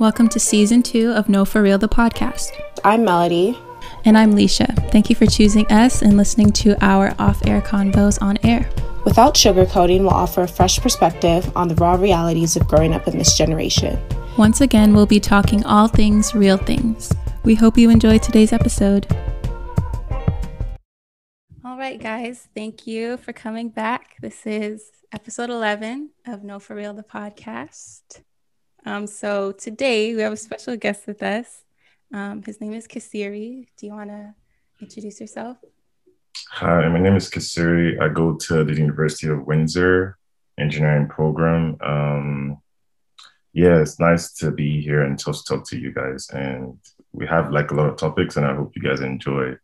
Welcome to season two of No For Real, the podcast. I'm Melody. And I'm Leisha. Thank you for choosing us and listening to our off air convos on air. Without sugarcoating, we'll offer a fresh perspective on the raw realities of growing up in this generation. Once again, we'll be talking all things real things. We hope you enjoy today's episode. All right, guys, thank you for coming back. This is episode 11 of No For Real, the podcast. Um, so today we have a special guest with us. Um, his name is Kasiri. Do you want to introduce yourself? Hi, my name is Kasiri. I go to the University of Windsor engineering program. Um, yeah, it's nice to be here and just talk to you guys. And we have like a lot of topics, and I hope you guys enjoy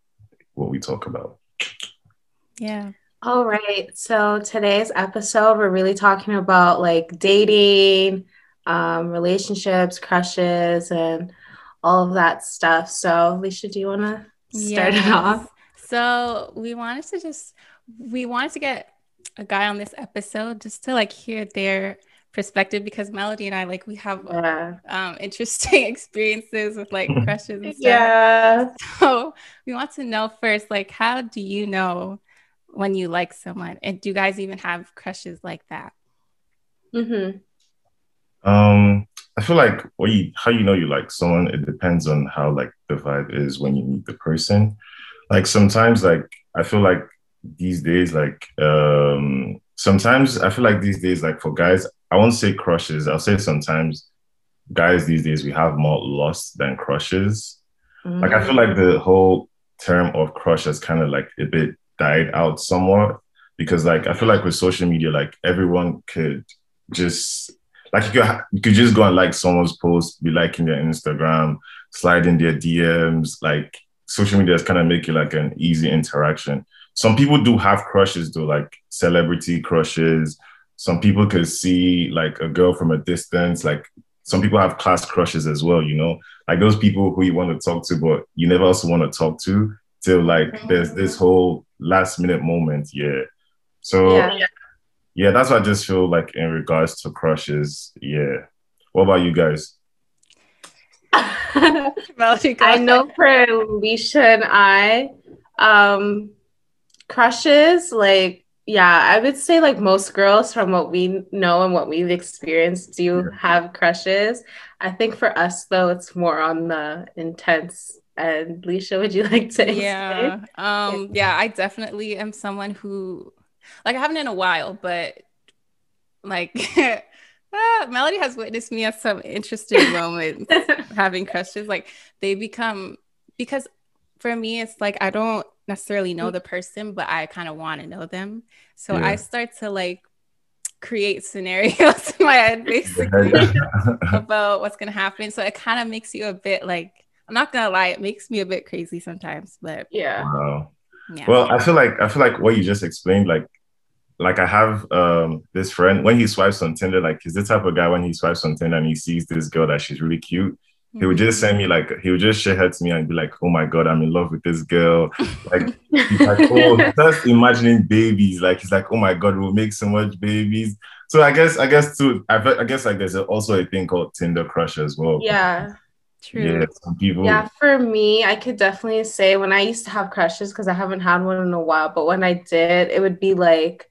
what we talk about. Yeah. All right. So today's episode, we're really talking about like dating, um, relationships, crushes, and all of that stuff. So, Leisha, do you want to start yes. it off? So, we wanted to just we wanted to get a guy on this episode just to like hear their perspective because Melody and I like we have yeah. um, interesting experiences with like crushes and stuff. Yeah. So we want to know first, like, how do you know when you like someone, and do you guys even have crushes like that? Mm-hmm. Um, I feel like what you how you know you like someone, it depends on how like the vibe is when you meet the person. Like sometimes like I feel like these days, like um sometimes I feel like these days, like for guys, I won't say crushes, I'll say sometimes guys these days we have more lust than crushes. Mm-hmm. Like I feel like the whole term of crush has kind of like a bit died out somewhat because like I feel like with social media, like everyone could just like you could, you could just go and like someone's post, be liking their Instagram, slide in their DMs. Like social media is kind of make it like an easy interaction. Some people do have crushes though, like celebrity crushes. Some people could see like a girl from a distance. Like some people have class crushes as well, you know, like those people who you want to talk to, but you never also want to talk to till like there's this mm-hmm. whole last minute moment. Yeah. So yeah yeah, that's what I just feel like in regards to crushes. Yeah. What about you guys? I know for Leisha and I, um, crushes, like, yeah, I would say like most girls from what we know and what we've experienced do yeah. have crushes. I think for us though, it's more on the intense and Leisha, would you like to? Yeah. Um, yeah, I definitely am someone who like I haven't in a while, but like ah, Melody has witnessed me at some interesting moments having crushes. Like they become because for me it's like I don't necessarily know the person, but I kind of want to know them. So yeah. I start to like create scenarios in my head basically about what's gonna happen. So it kind of makes you a bit like I'm not gonna lie, it makes me a bit crazy sometimes, but yeah. Wow. Yeah. Well, I feel like I feel like what you just explained, like like I have um, this friend when he swipes on Tinder, like he's the type of guy when he swipes on Tinder and he sees this girl that she's really cute. Mm-hmm. He would just send me like he would just share her to me and be like, "Oh my god, I'm in love with this girl." Like he's like, "Oh, just imagining babies." Like he's like, "Oh my god, we'll make so much babies." So I guess I guess too. I, I guess like there's also a thing called Tinder crush as well. Yeah. True. Yeah, some people. Yeah, for me, I could definitely say when I used to have crushes because I haven't had one in a while, but when I did, it would be like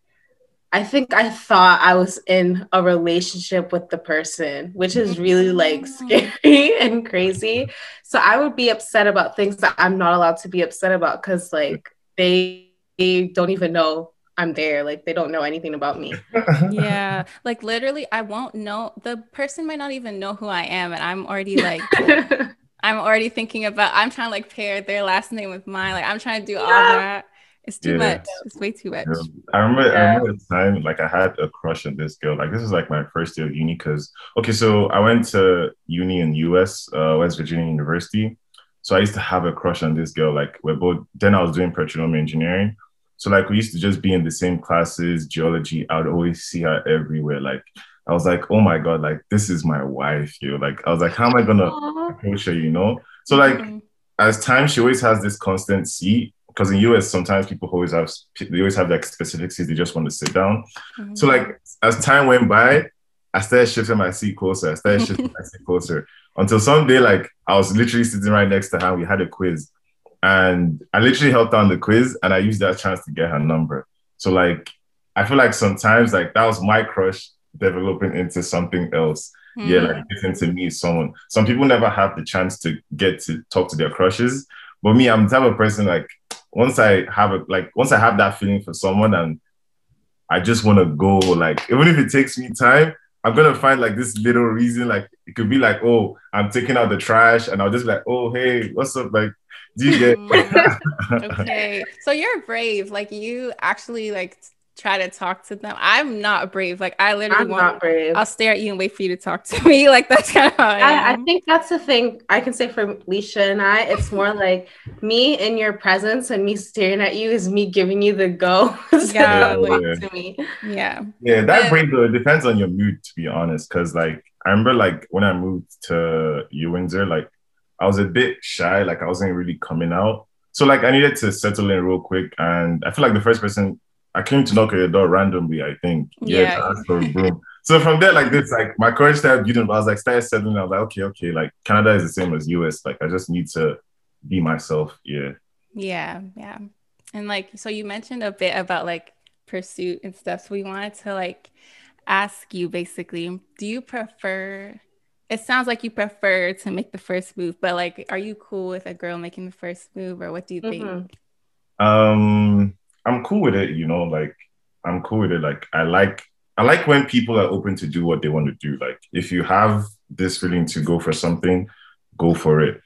I think I thought I was in a relationship with the person, which is really like mm. scary and crazy. So I would be upset about things that I'm not allowed to be upset about because like they, they don't even know I'm there. Like they don't know anything about me. yeah. Like literally, I won't know. The person might not even know who I am. And I'm already like, I'm already thinking about, I'm trying to like pair their last name with mine. Like I'm trying to do yeah. all that. It's too yeah. much. It's way too much. Yeah. I remember, yeah. I remember the time like I had a crush on this girl. Like this was like my first year of uni because okay, so I went to uni in US, uh, West Virginia University. So I used to have a crush on this girl. Like we're both. Then I was doing petroleum engineering. So like we used to just be in the same classes, geology. I would always see her everywhere. Like I was like, oh my god, like this is my wife. You know, like I was like, how am I gonna approach her? You know. So like mm-hmm. as time, she always has this constant seat because in US sometimes people always have they always have like specific seats they just want to sit down. Mm-hmm. So like as time went by, I started shifting my seat closer. I started shifting my seat closer. Until someday, like I was literally sitting right next to her. We had a quiz, and I literally helped on the quiz, and I used that chance to get her number. So like, I feel like sometimes like that was my crush developing into something else. Mm. Yeah, like getting to meet someone. Some people never have the chance to get to talk to their crushes, but me, I'm the type of person like once I have a like once I have that feeling for someone and I just want to go like even if it takes me time, I'm gonna find like this little reason. Like it could be like, oh, I'm taking out the trash, and I'll just be like, oh, hey, what's up? Like, do you get? okay, so you're brave. Like you actually like try to talk to them. I'm not brave. Like I literally I'm want, not brave. I'll stare at you and wait for you to talk to me. Like that's kind of how I, I, I, think that's the thing I can say for Leisha and I. It's more like me in your presence and me staring at you is me giving you the go. yeah, like, to me. Yeah. Yeah, that brings it depends on your mood to be honest. Cause like I remember like when I moved to U Windsor, like I was a bit shy, like I wasn't really coming out. So like I needed to settle in real quick. And I feel like the first person I came to knock at your door randomly, I think. Yeah. yeah ask for a broom. so from there, like this, like my courage started building. I was like, started settling. I was like, okay, okay, like Canada is the same as US. Like I just need to be myself. Yeah. Yeah, yeah. And like, so you mentioned a bit about like pursuit and stuff. So we wanted to like ask you basically, do you prefer? It sounds like you prefer to make the first move, but like, are you cool with a girl making the first move, or what do you think? Mm-hmm. Um, I'm cool with it, you know, like I'm cool with it. Like I like I like when people are open to do what they want to do. Like if you have this feeling to go for something, go for it.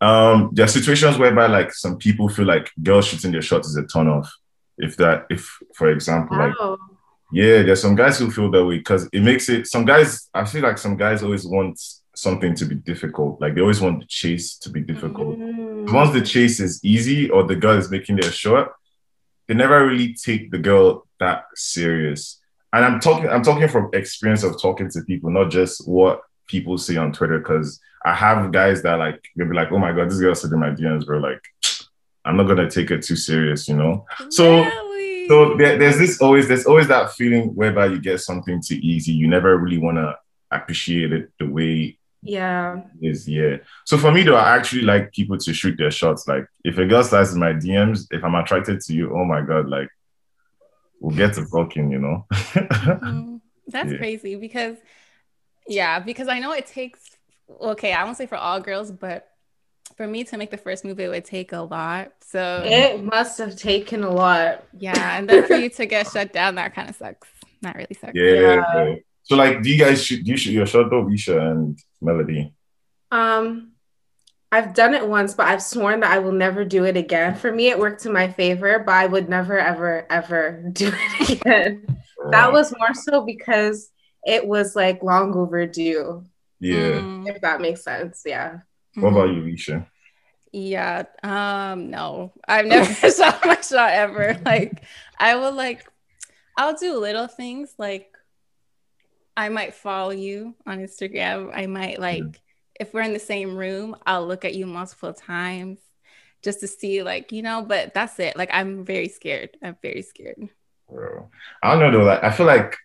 Um, there are situations whereby like some people feel like girls shooting their shot is a turn off. If that, if for example, wow. like yeah, there's some guys who feel that way because it makes it. Some guys, I feel like some guys always want something to be difficult. Like they always want the chase to be difficult. Mm. Once the chase is easy or the girl is making their shot, they never really take the girl that serious. And I'm talking, I'm talking from experience of talking to people, not just what people say on Twitter. Because I have guys that like they'll be like, "Oh my god, this girl said in my DMs, bro." Like, I'm not gonna take it too serious, you know. So, really? so there, there's this always, there's always that feeling whereby you get something too easy. You never really want to appreciate it the way yeah. Is yeah. So for me though, I actually like people to shoot their shots. Like if a girl slides in my DMs, if I'm attracted to you, oh my god, like we'll get to talking, you know. mm-hmm. That's yeah. crazy because yeah, because I know it takes okay, I won't say for all girls, but for me to make the first move, it would take a lot. So it must have taken a lot. Yeah, and then for you to get shut down, that kind of sucks. Not really sucks. Yeah. yeah. So like, do you guys shoot? Do you shoot your shot though, Leisha and Melody? Um, I've done it once, but I've sworn that I will never do it again. For me, it worked to my favor, but I would never, ever, ever do it again. That was more so because it was like long overdue. Yeah. Mm. If that makes sense. Yeah. What about you, Leisha? Yeah. Um, no, I've never shot my shot ever. Like I will like I'll do little things like I might follow you on Instagram. I might like mm. if we're in the same room, I'll look at you multiple times just to see like, you know, but that's it. Like I'm very scared. I'm very scared. Bro. I don't know though. Like I feel like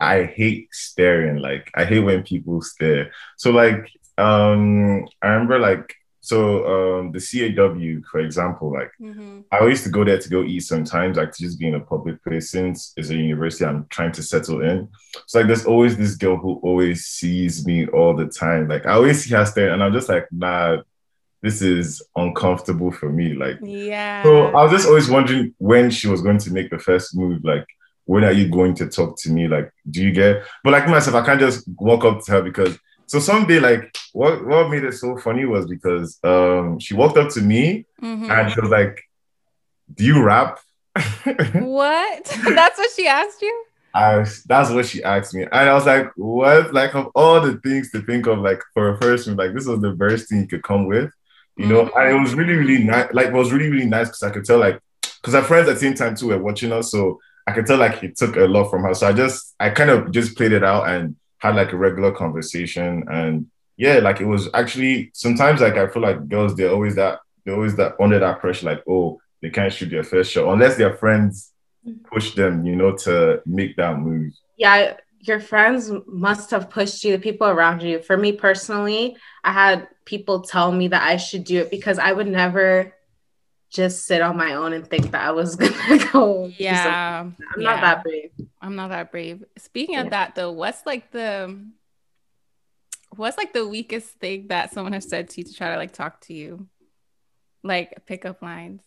I hate staring. Like I hate when people stare. So like um I remember like so um, the CAW, for example, like mm-hmm. I used to go there to go eat sometimes, like to just be in a public place since it's a university I'm trying to settle in. So like there's always this girl who always sees me all the time. Like I always see her staring and I'm just like, nah, this is uncomfortable for me. Like yeah. So I was just always wondering when she was going to make the first move, like when are you going to talk to me? Like, do you get but like myself, I can't just walk up to her because so someday, like, what what made it so funny was because um she walked up to me mm-hmm. and she was like, "Do you rap?" what? That's what she asked you. I that's what she asked me, and I was like, "What?" Like of all the things to think of, like for a person, like this was the best thing you could come with, you know. Mm-hmm. And it was really, really nice. Like, it was really, really nice because I could tell, like, because our friends at the same time too were watching us, so I could tell like it took a lot from her. So I just, I kind of just played it out and had like a regular conversation and yeah like it was actually sometimes like i feel like girls they're always that they're always that under that pressure like oh they can't shoot their first shot unless their friends mm. push them you know to make that move yeah your friends must have pushed you, the people around you. For me personally, I had people tell me that I should do it because I would never just sit on my own and think that I was gonna go. Yeah. I'm yeah. not that brave. I'm not that brave. Speaking yeah. of that though, what's like the what's like the weakest thing that someone has said to you to try to like talk to you? Like pickup lines.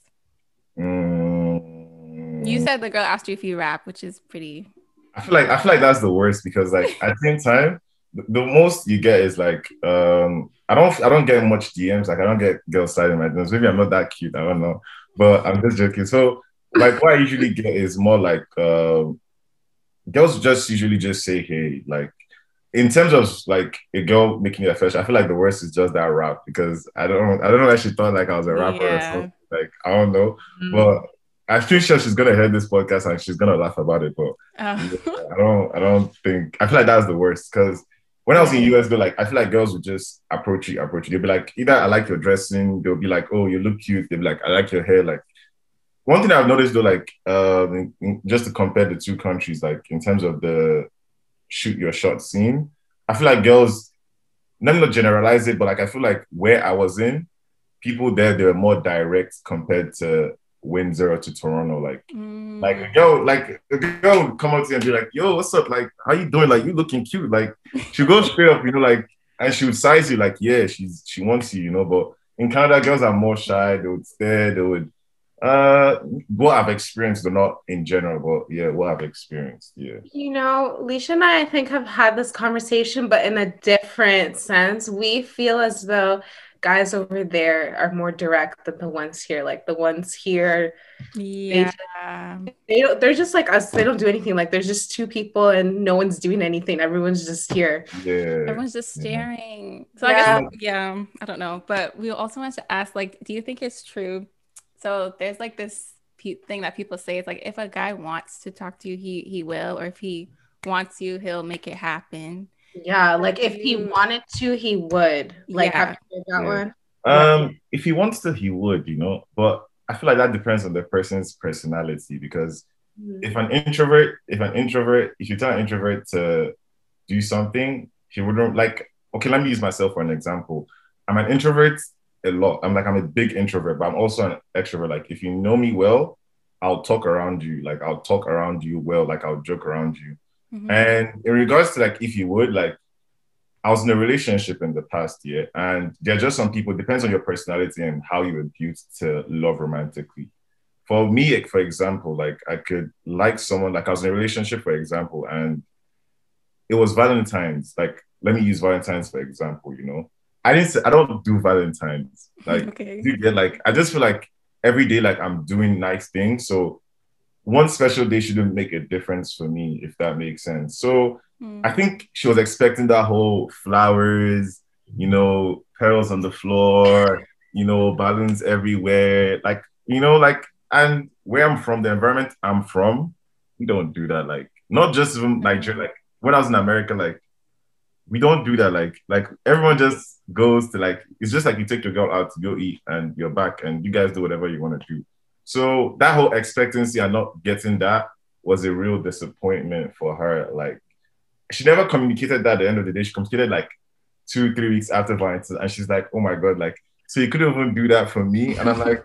Mm. You said the girl asked you if you rap, which is pretty I feel like I feel like that's the worst because like at the same time, the, the most you get is like um I don't I don't get much DMs. Like I don't get girls sliding my DMs. Maybe I'm not that cute. I don't know. But I'm just joking. So like what I usually get is more like um girls just usually just say hey like in terms of like a girl making it first, I feel like the worst is just that rap because I don't I don't know if she thought like I was a rapper yeah. or something. Like I don't know. Mm. But I'm pretty sure she's gonna hear this podcast and she's gonna laugh about it. But oh. I don't I don't think I feel like that's the worst because when I was in US, though, like I feel like girls would just approach you, approach you. They'll be like, either I like your dressing, they'll be like, oh, you look cute. They'll be like, I like your hair. Like one thing I've noticed though, like um, just to compare the two countries, like in terms of the shoot your shot scene, I feel like girls, not generalize it, but like I feel like where I was in, people there they were more direct compared to Windsor to Toronto. Like, mm. like yo, like a girl would come up to you and be like, "Yo, what's up? Like, how you doing? Like, you looking cute." Like, she goes straight up, you know, like, and she would size you like, "Yeah, she's she wants you," you know. But in Canada, girls are more shy. They would stare. They would. Uh, what I've experienced, but not in general. But yeah, what I've experienced. Yeah. You know, Leisha and I, I think have had this conversation, but in a different sense. We feel as though guys over there are more direct than the ones here. Like the ones here, yeah, they, they don't. They're just like us. They don't do anything. Like there's just two people and no one's doing anything. Everyone's just here. Yeah, everyone's just staring. So yeah. I guess yeah, I don't know. But we also want to ask, like, do you think it's true? So there's like this thing that people say. It's like if a guy wants to talk to you, he he will, or if he wants you, he'll make it happen. Yeah, like if he wanted to, he would. Like, yeah. have you that yeah. one? Um, if he wants to, he would. You know, but I feel like that depends on the person's personality because mm-hmm. if an introvert, if an introvert, if you tell an introvert to do something, he wouldn't like. Okay, let me use myself for an example. I'm an introvert a lot. I'm like I'm a big introvert, but I'm also an extrovert. Like if you know me well, I'll talk around you. Like I'll talk around you well. Like I'll joke around you. Mm-hmm. And in regards to like, if you would, like, I was in a relationship in the past year, and there are just some people, depends on your personality and how you built to love romantically. For me, for example, like I could like someone, like I was in a relationship, for example, and it was Valentine's. Like, let me use Valentine's for example, you know. I didn't say, I don't do Valentine's. Like, okay. you get like, I just feel like every day, like I'm doing nice things. So one special day shouldn't make a difference for me, if that makes sense. So mm. I think she was expecting that whole flowers, you know, pearls on the floor, you know, balloons everywhere. Like, you know, like, and where I'm from, the environment I'm from, we don't do that. Like, not just from Nigeria. Like, when I was in America, like, we don't do that. Like, like everyone just goes to like, it's just like you take your girl out to go eat and you're back and you guys do whatever you want to do. So that whole expectancy and not getting that was a real disappointment for her. Like she never communicated that at the end of the day. She communicated like two, three weeks after Valentine's, and she's like, "Oh my god, like so you couldn't even do that for me." And I'm like,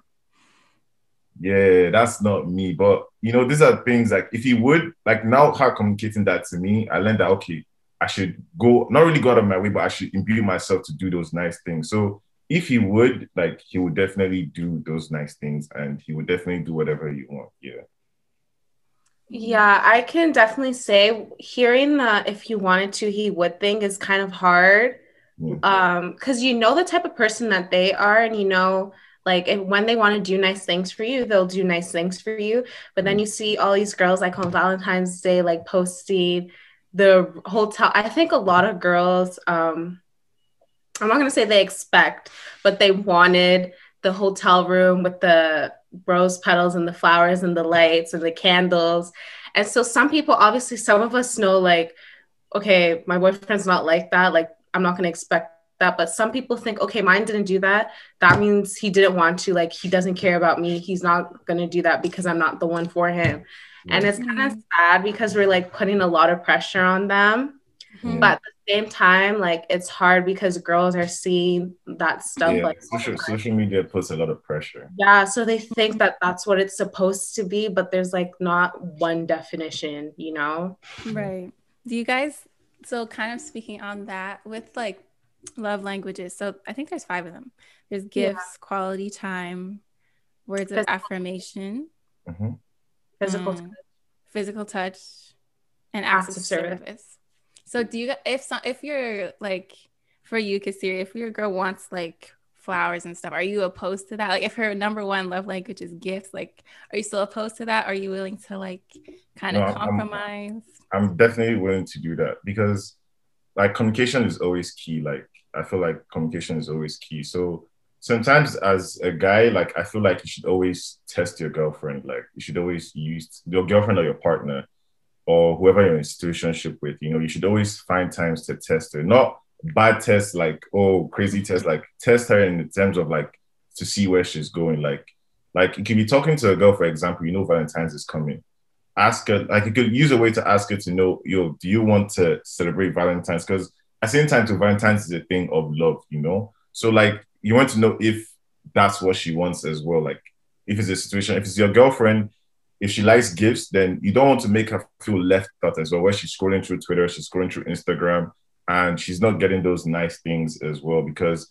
"Yeah, that's not me." But you know, these are things like if he would like now her communicating that to me, I learned that okay, I should go not really go out of my way, but I should imbue myself to do those nice things. So if he would, like, he would definitely do those nice things and he would definitely do whatever you want. Yeah. Yeah, I can definitely say hearing the if he wanted to, he would think is kind of hard. Mm-hmm. Um, because you know the type of person that they are, and you know, like if, when they want to do nice things for you, they'll do nice things for you. But then mm-hmm. you see all these girls like on Valentine's Day, like posting the hotel. I think a lot of girls, um, I'm not going to say they expect, but they wanted the hotel room with the rose petals and the flowers and the lights and the candles. And so some people, obviously, some of us know like, okay, my boyfriend's not like that. Like, I'm not going to expect that. But some people think, okay, mine didn't do that. That means he didn't want to. Like he doesn't care about me. He's not gonna do that because I'm not the one for him. And it's kind of mm-hmm. sad because we're like putting a lot of pressure on them. Mm-hmm. But at the same time, like it's hard because girls are seeing that stuff. Yeah, like social, social media puts a lot of pressure. Yeah, so they think that that's what it's supposed to be, but there's like not one definition, you know? Right. Do you guys? So kind of speaking on that with like love languages. So I think there's five of them. There's gifts, yeah. quality time, words of affirmation. Mm-hmm physical mm. touch. physical touch and acts, of service. service. So do you if some if you're like for you, Kasiri, if your girl wants like flowers and stuff, are you opposed to that? Like if her number one love language is gifts, like are you still opposed to that? Are you willing to like kind of no, compromise? I'm, I'm definitely willing to do that because like communication is always key. Like I feel like communication is always key. So sometimes as a guy, like I feel like you should always test your girlfriend. Like you should always use your girlfriend or your partner or whoever you're in situationship with. You know, you should always find times to test her. Not bad tests like oh crazy test. Like test her in terms of like to see where she's going. Like like you could be talking to a girl, for example. You know Valentine's is coming. Ask her like you could use a way to ask her to know yo do you want to celebrate Valentine's because at the same time to Valentine's is a thing of love. You know. So like you want to know if that's what she wants as well. Like if it's a situation, if it's your girlfriend, if she likes gifts, then you don't want to make her feel left out as well. Where she's scrolling through Twitter, she's scrolling through Instagram, and she's not getting those nice things as well. Because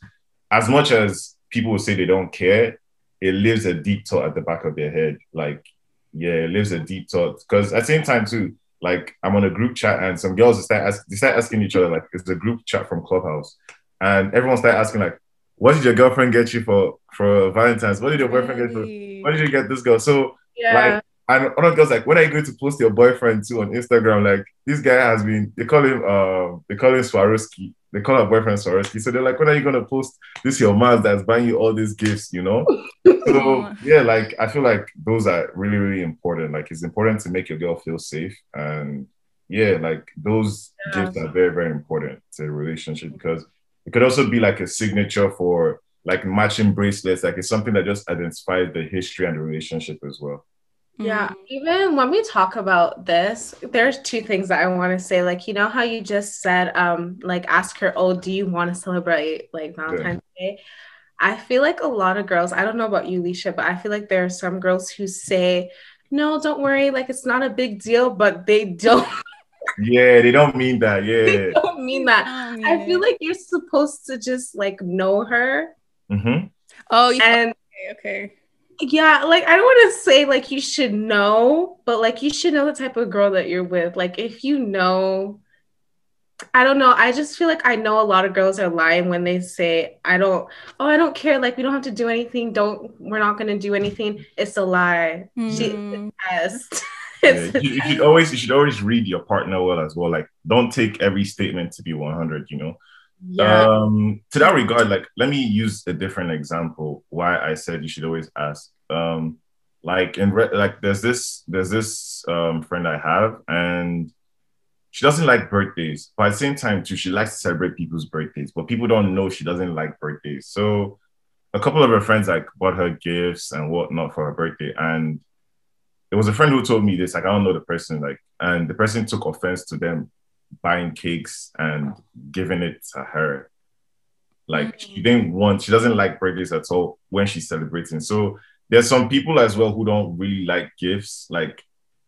as much as people will say they don't care, it leaves a deep thought at the back of their head. Like, yeah, it leaves a deep thought. Because at the same time, too, like I'm on a group chat and some girls start, ask, they start asking each other, like, it's a group chat from Clubhouse. And everyone start asking, like, what did your girlfriend get you for for Valentine's? What did your boyfriend get you? What did you get this girl? So yeah. like and one other girls like when are you going to post your boyfriend too on Instagram? Like this guy has been they call him uh they call him Swarovski. They call her boyfriend Swarovski. So they're like, when are you gonna post this your man that's buying you all these gifts, you know? so yeah, like I feel like those are really, really important. Like it's important to make your girl feel safe. And yeah, like those yeah. gifts are very, very important to a relationship because it could also be like a signature for like matching bracelets. Like it's something that just identifies the history and the relationship as well. Yeah, mm-hmm. even when we talk about this, there's two things that I want to say. Like, you know how you just said, um, like ask her, oh, do you want to celebrate like Valentine's yeah. Day? I feel like a lot of girls, I don't know about you, Leisha, but I feel like there are some girls who say, no, don't worry, like it's not a big deal, but they don't yeah, they don't mean that. Yeah, they don't mean that. Oh, yeah. I feel like you're supposed to just like know her. Mm-hmm. Oh, and okay, okay. Yeah, like I don't want to say like you should know, but like you should know the type of girl that you're with. Like if you know, I don't know. I just feel like I know a lot of girls are lying when they say, I don't, oh, I don't care. Like, we don't have to do anything. Don't, we're not going to do anything. It's a lie. Mm. She has. yeah, you, you, should always you should always read your partner well as well. Like, don't take every statement to be 100. You know. Um, to that regard, like, let me use a different example. Why I said you should always ask. Um, like in re- like there's this there's this um friend I have and she doesn't like birthdays, but at the same time too, she likes to celebrate people's birthdays. But people don't know she doesn't like birthdays. So a couple of her friends like bought her gifts and whatnot for her birthday, and it was a friend who told me this, like I don't know the person, like, and the person took offense to them buying cakes and giving it to her. Like she mm. didn't want, she doesn't like birthdays at all when she's celebrating. So there's some people as well who don't really like gifts. Like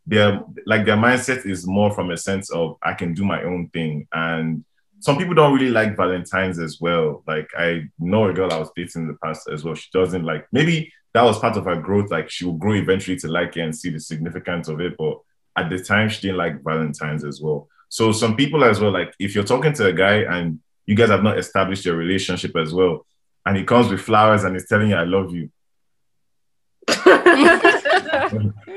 their like their mindset is more from a sense of I can do my own thing. And some people don't really like Valentine's as well. Like I know a girl I was dating in the past as well. She doesn't like maybe that was part of her growth. Like she will grow eventually to like it and see the significance of it. But at the time, she didn't like Valentine's as well. So some people as well, like if you're talking to a guy and you guys have not established your relationship as well, and he comes with flowers and he's telling you, I love you.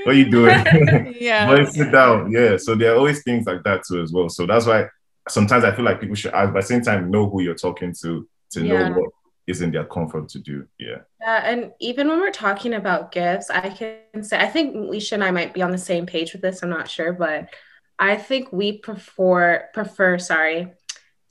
what are you doing? Yeah. but sit down. Yeah. So there are always things like that too as well. So that's why sometimes I feel like people should ask, but at the same time, know who you're talking to to yeah. know what is in their comfort to do. Yeah. Yeah. And even when we're talking about gifts, I can say, I think Leisha and I might be on the same page with this. I'm not sure, but I think we prefer, prefer, sorry,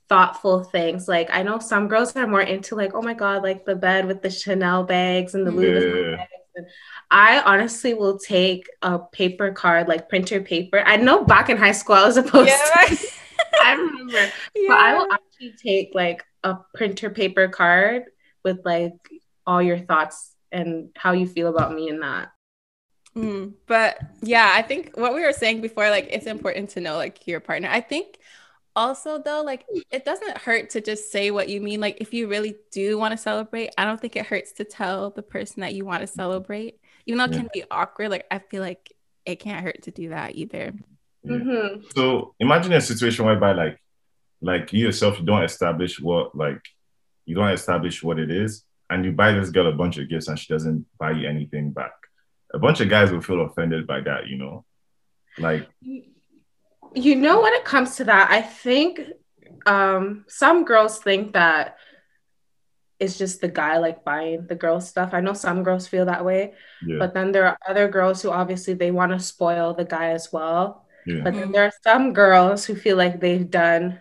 thoughtful things. Like I know some girls are more into like, oh my god, like the bed with the Chanel bags and the Louis Vuitton bags. And I honestly will take a paper card, like printer paper. I know back in high school I was supposed yeah. to. I remember, yeah. but I will actually take like a printer paper card with like all your thoughts and how you feel about me in that. Mm, but yeah, I think what we were saying before, like it's important to know like your partner. I think also though, like it doesn't hurt to just say what you mean. Like if you really do want to celebrate, I don't think it hurts to tell the person that you want to celebrate, even though it yeah. can be awkward. Like I feel like it can't hurt to do that either. Yeah. Mm-hmm. So imagine a situation whereby like like you yourself you don't establish what like you don't establish what it is and you buy this girl a bunch of gifts and she doesn't buy you anything back a bunch of guys will feel offended by that, you know? Like you know when it comes to that, I think um some girls think that it's just the guy like buying the girl stuff. I know some girls feel that way, yeah. but then there are other girls who obviously they want to spoil the guy as well. Yeah. But then there are some girls who feel like they've done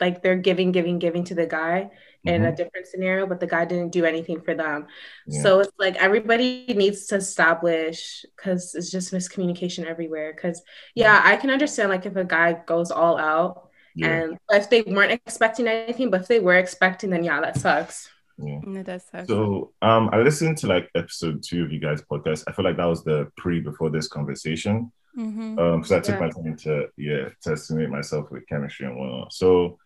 like they're giving, giving, giving to the guy in mm-hmm. a different scenario, but the guy didn't do anything for them. Yeah. So it's like everybody needs to establish because it's just miscommunication everywhere. Because yeah, I can understand like if a guy goes all out yeah. and if they weren't expecting anything, but if they were expecting, then yeah, that sucks. Yeah. It does suck. So um I listened to like episode two of you guys' podcast. I feel like that was the pre before this conversation. Mm-hmm. Um, because I took yeah. my time to yeah, to estimate myself with chemistry and whatnot. So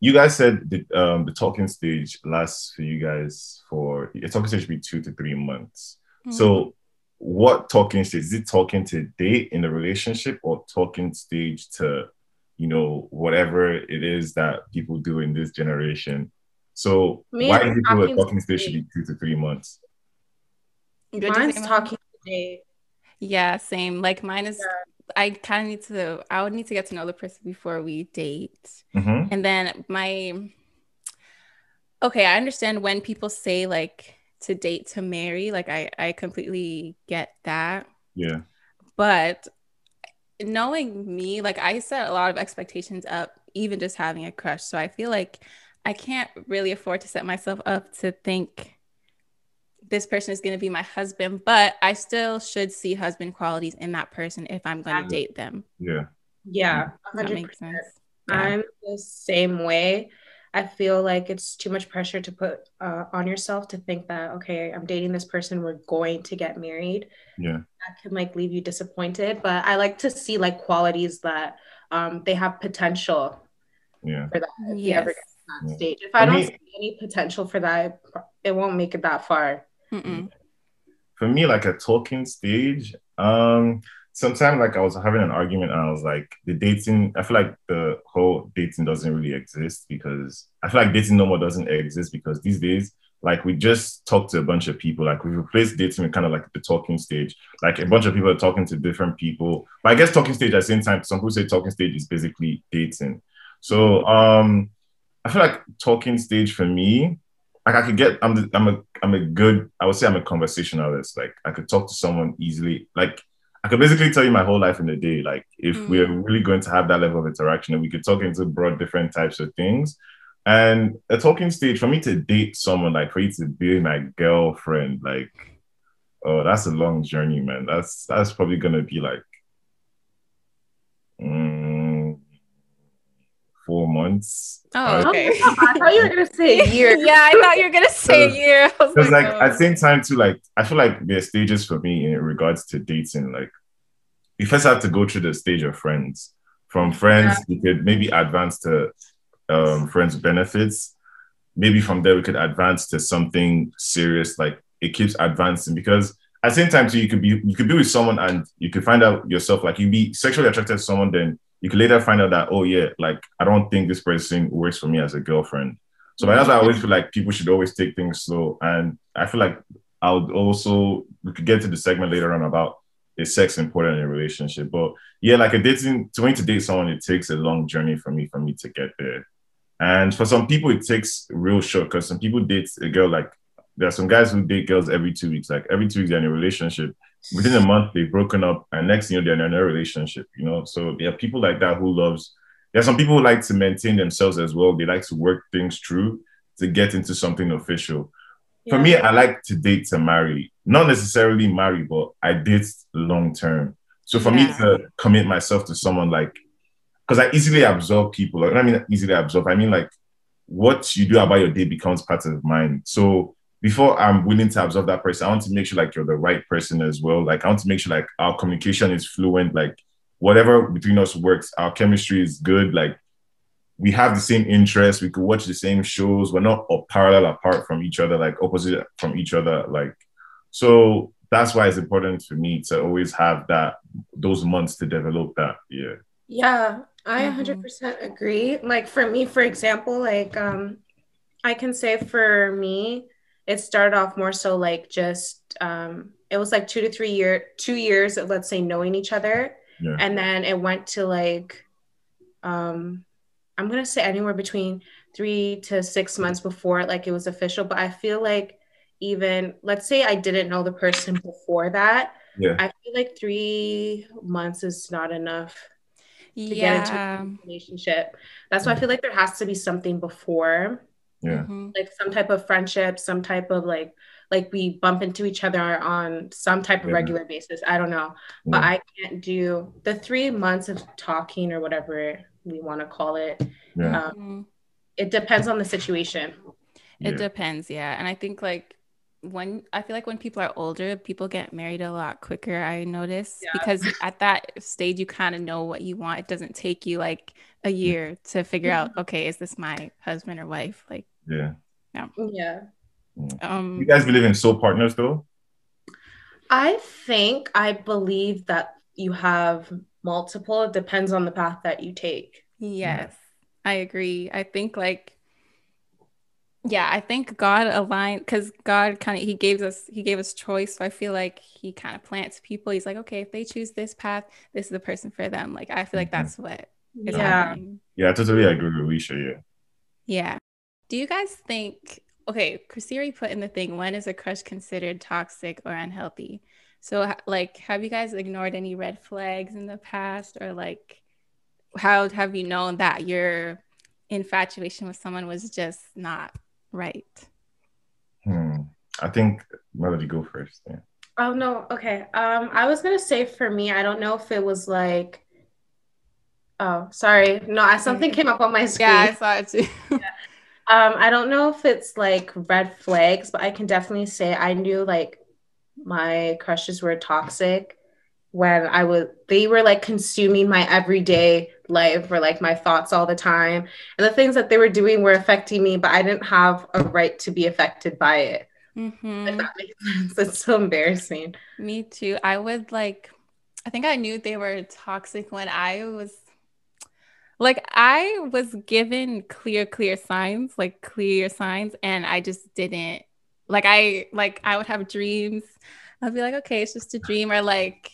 you guys said the um, the talking stage lasts for you guys for a talking stage should be two to three months. Mm-hmm. So what talking stage is it talking to date in the relationship or talking stage to you know whatever it is that people do in this generation so Me why do you feel a talking stage should be two to three months mine's talking today yeah same like mine is yeah. I kind of need to, I would need to get to know the person before we date. Mm-hmm. And then my, okay, I understand when people say like to date to marry, like I, I completely get that. Yeah. But knowing me, like I set a lot of expectations up, even just having a crush. So I feel like I can't really afford to set myself up to think this person is going to be my husband, but I still should see husband qualities in that person if I'm going to date them. Yeah. Yeah. 100%. That makes sense. Yeah. I'm the same way. I feel like it's too much pressure to put uh, on yourself to think that, okay, I'm dating this person, we're going to get married. Yeah. That can like leave you disappointed. But I like to see like qualities that um, they have potential yeah. for that. If yes. you ever get to that yeah. stage. If I, I don't mean, see any potential for that, it won't make it that far. Mm-mm. For me, like a talking stage, um, sometimes like I was having an argument and I was like, the dating, I feel like the whole dating doesn't really exist because I feel like dating no more doesn't exist because these days, like we just talk to a bunch of people, like we've replaced dating with kind of like the talking stage. Like a bunch of people are talking to different people. But I guess talking stage at the same time, some people say talking stage is basically dating. So um I feel like talking stage for me like I could get I'm the, I'm a I'm a good I would say I'm a conversationalist. Like I could talk to someone easily. Like I could basically tell you my whole life in a day. Like if mm. we're really going to have that level of interaction and we could talk into broad different types of things. And a talking stage for me to date someone, like for you to be my girlfriend, like oh, that's a long journey, man. That's that's probably gonna be like mm, four months. Oh, okay. I thought you were gonna say a year. yeah, I thought you were gonna say a year. Because like, like oh. at the same time too, like I feel like there are stages for me in regards to dating. Like you first have to go through the stage of friends. From friends, yeah. you could maybe advance to um, friends benefits. Maybe from there we could advance to something serious. Like it keeps advancing because at the same time too, you could be you could be with someone and you could find out yourself like you'd be sexually attracted to someone, then you can later find out that, oh yeah, like I don't think this person works for me as a girlfriend. So that's why I always feel like people should always take things slow. And I feel like I would also we could get to the segment later on about is sex important in a relationship. But yeah, like a dating to to date someone, it takes a long journey for me for me to get there. And for some people, it takes real short because some people date a girl like there are some guys who date girls every two weeks. Like every two weeks they're in a relationship within a month they've broken up and next thing you know they're in a relationship you know so there are people like that who loves yeah, some people who like to maintain themselves as well. They like to work things through to get into something official. For me, I like to date to marry, not necessarily marry, but I date long term. So for yeah. me to commit myself to someone like, because I easily absorb people. Like, I mean, easily absorb. I mean, like, what you do about your day becomes part of mine. So before I'm willing to absorb that person, I want to make sure like you're the right person as well. Like I want to make sure like our communication is fluent. Like whatever between us works. Our chemistry is good. Like we have the same interests. We could watch the same shows. We're not parallel apart from each other, like opposite from each other. Like so that's why it's important for me to always have that those months to develop that. Yeah. Yeah, I 100% mm-hmm. agree. Like for me, for example, like um, I can say for me, it started off more so like just um, it was like two to three year, two years of let's say knowing each other yeah. And then it went to like, um, I'm gonna say anywhere between three to six months before like it was official. But I feel like even let's say I didn't know the person before that. Yeah. I feel like three months is not enough to yeah. get into a relationship. That's why I feel like there has to be something before. Yeah. Mm-hmm. Like some type of friendship, some type of like like we bump into each other on some type of yeah. regular basis. I don't know, yeah. but I can't do the three months of talking or whatever we want to call it. Yeah. Um, mm-hmm. it depends on the situation. It depends, yeah. And I think like when I feel like when people are older, people get married a lot quicker. I notice yeah. because at that stage, you kind of know what you want. It doesn't take you like a year to figure out, okay, is this my husband or wife? Like, yeah, yeah, yeah. Um, you guys believe in soul partners though? I think I believe that you have multiple. It depends on the path that you take. Yes, I agree. I think like yeah, I think God aligned because God kind of he gave us he gave us choice. So I feel like he kind of plants people. He's like, okay, if they choose this path, this is the person for them. Like I feel like mm-hmm. that's what is yeah. happening. Yeah, I totally agree with Leisha. Yeah. Yeah. Do you guys think okay, Kasiri put in the thing, when is a crush considered toxic or unhealthy? So, like, have you guys ignored any red flags in the past, or like, how have you known that your infatuation with someone was just not right? Hmm. I think Melody, go first. Yeah. Oh no. Okay. Um, I was gonna say for me, I don't know if it was like. Oh, sorry. No, something came up on my screen. Yeah, I saw it too. yeah. Um, I don't know if it's like red flags, but I can definitely say I knew like my crushes were toxic when I was they were like consuming my everyday life or like my thoughts all the time. And the things that they were doing were affecting me, but I didn't have a right to be affected by it. Mm-hmm. If that makes sense. It's so embarrassing. Me too. I would like I think I knew they were toxic when I was like I was given clear, clear signs, like clear signs, and I just didn't like I like I would have dreams. I'd be like, okay, it's just a dream, or like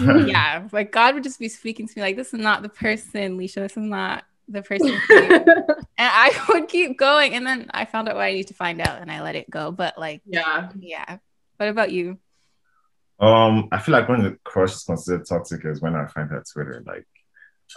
yeah, like God would just be speaking to me like, this is not the person, Leisha. This is not the person. and I would keep going, and then I found out what I need to find out, and I let it go. But like, yeah, yeah. What about you? Um, I feel like when the crush is considered toxic is when I find her Twitter. Like,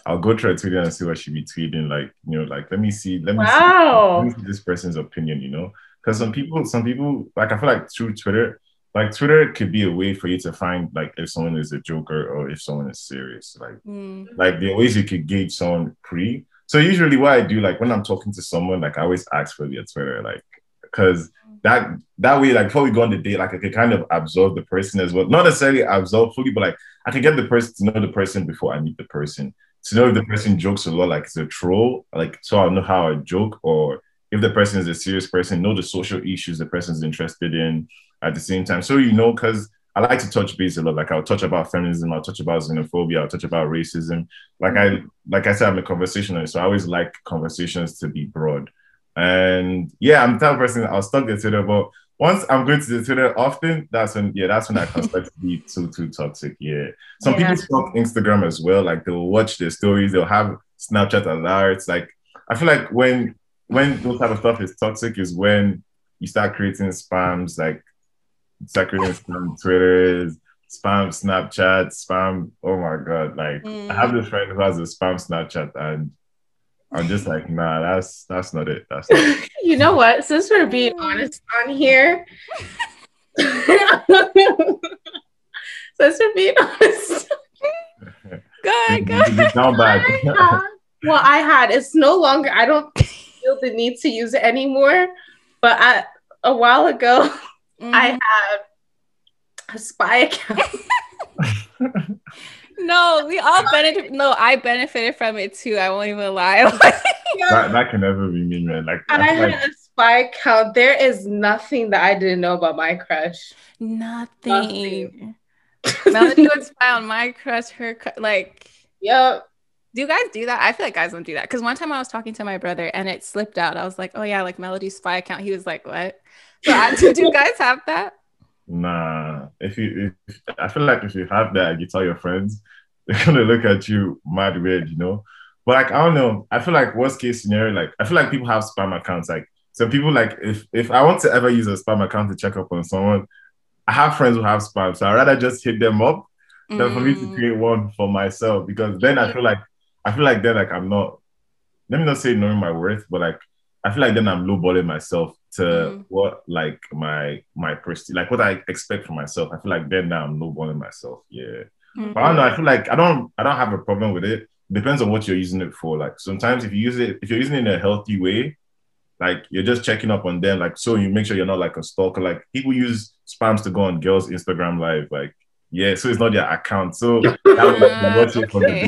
I'll go try Twitter and see what she be tweeting. Like, you know, like let me see, let me, wow. see, let me see this person's opinion, you know? Because some people, some people, like I feel like through Twitter, like Twitter could be a way for you to find like if someone is a joker or if someone is serious. Like, mm. like the ways you could gauge someone pre. So usually what I do, like when I'm talking to someone, like I always ask for their Twitter, like because that that way, like before we go on the date, like I could kind of absorb the person as well. Not necessarily absorb fully, but like I can get the person to know the person before I meet the person to know if the person jokes a lot, like it's a troll, like so I'll know how I joke, or if the person is a serious person, know the social issues the person's interested in at the same time. So you know, because I like to touch base a lot. Like I'll touch about feminism, I'll touch about xenophobia, I'll touch about racism. Like I like I said, I'm a conversationalist, so I always like conversations to be broad. And yeah, I'm the type of person I'll stuck to Twitter, but once I'm going to the Twitter often, that's when yeah, that's when I can start to be too too toxic. Yeah. Some yeah. people stalk Instagram as well. Like they'll watch their stories, they'll have Snapchat alerts. Like I feel like when when those type of stuff is toxic is when you start creating spams, like start creating spam Twitters, spam Snapchat, spam. Oh my god! Like mm. I have this friend who has a spam Snapchat, and I'm just like, nah, that's that's not it. That's not it. you know what? Since we're being honest on here, since we're being honest, good, good. Down bad. well, I had. It's no longer. I don't feel the need to use it anymore. But at, a while ago, mm-hmm. I had a spy account. no, we all benefit. No, I benefited from it too. I won't even lie. that, that can never be me, man. Like, and I, I had like... a spy account. There is nothing that I didn't know about my crush. Nothing. nothing. Melody would spy on my crush. Her like. Yep. Do you guys do that? I feel like guys don't do that. Because one time I was talking to my brother and it slipped out. I was like, "Oh yeah, like Melody's spy account." He was like, "What?" So do you guys have that? Nah. If you, if, I feel like if you have that, you tell your friends, they're gonna look at you mad weird, you know. But like I don't know. I feel like worst case scenario, like I feel like people have spam accounts. Like some people, like if if I want to ever use a spam account to check up on someone, I have friends who have spam, so I rather just hit them up mm. than for me to mm. create one for myself because then I feel like I feel like then like I'm not. Let me not say knowing my worth, but like I feel like then I'm lowballing myself to mm. what like my my prestige, like what I expect from myself. I feel like then now I'm lowballing myself. Yeah, mm-hmm. but I don't know. I feel like I don't I don't have a problem with it. Depends on what you're using it for. Like sometimes if you use it, if you're using it in a healthy way, like you're just checking up on them. Like so you make sure you're not like a stalker. Like people use spams to go on girls' Instagram live. Like yeah, so it's not their account. So that was like, okay.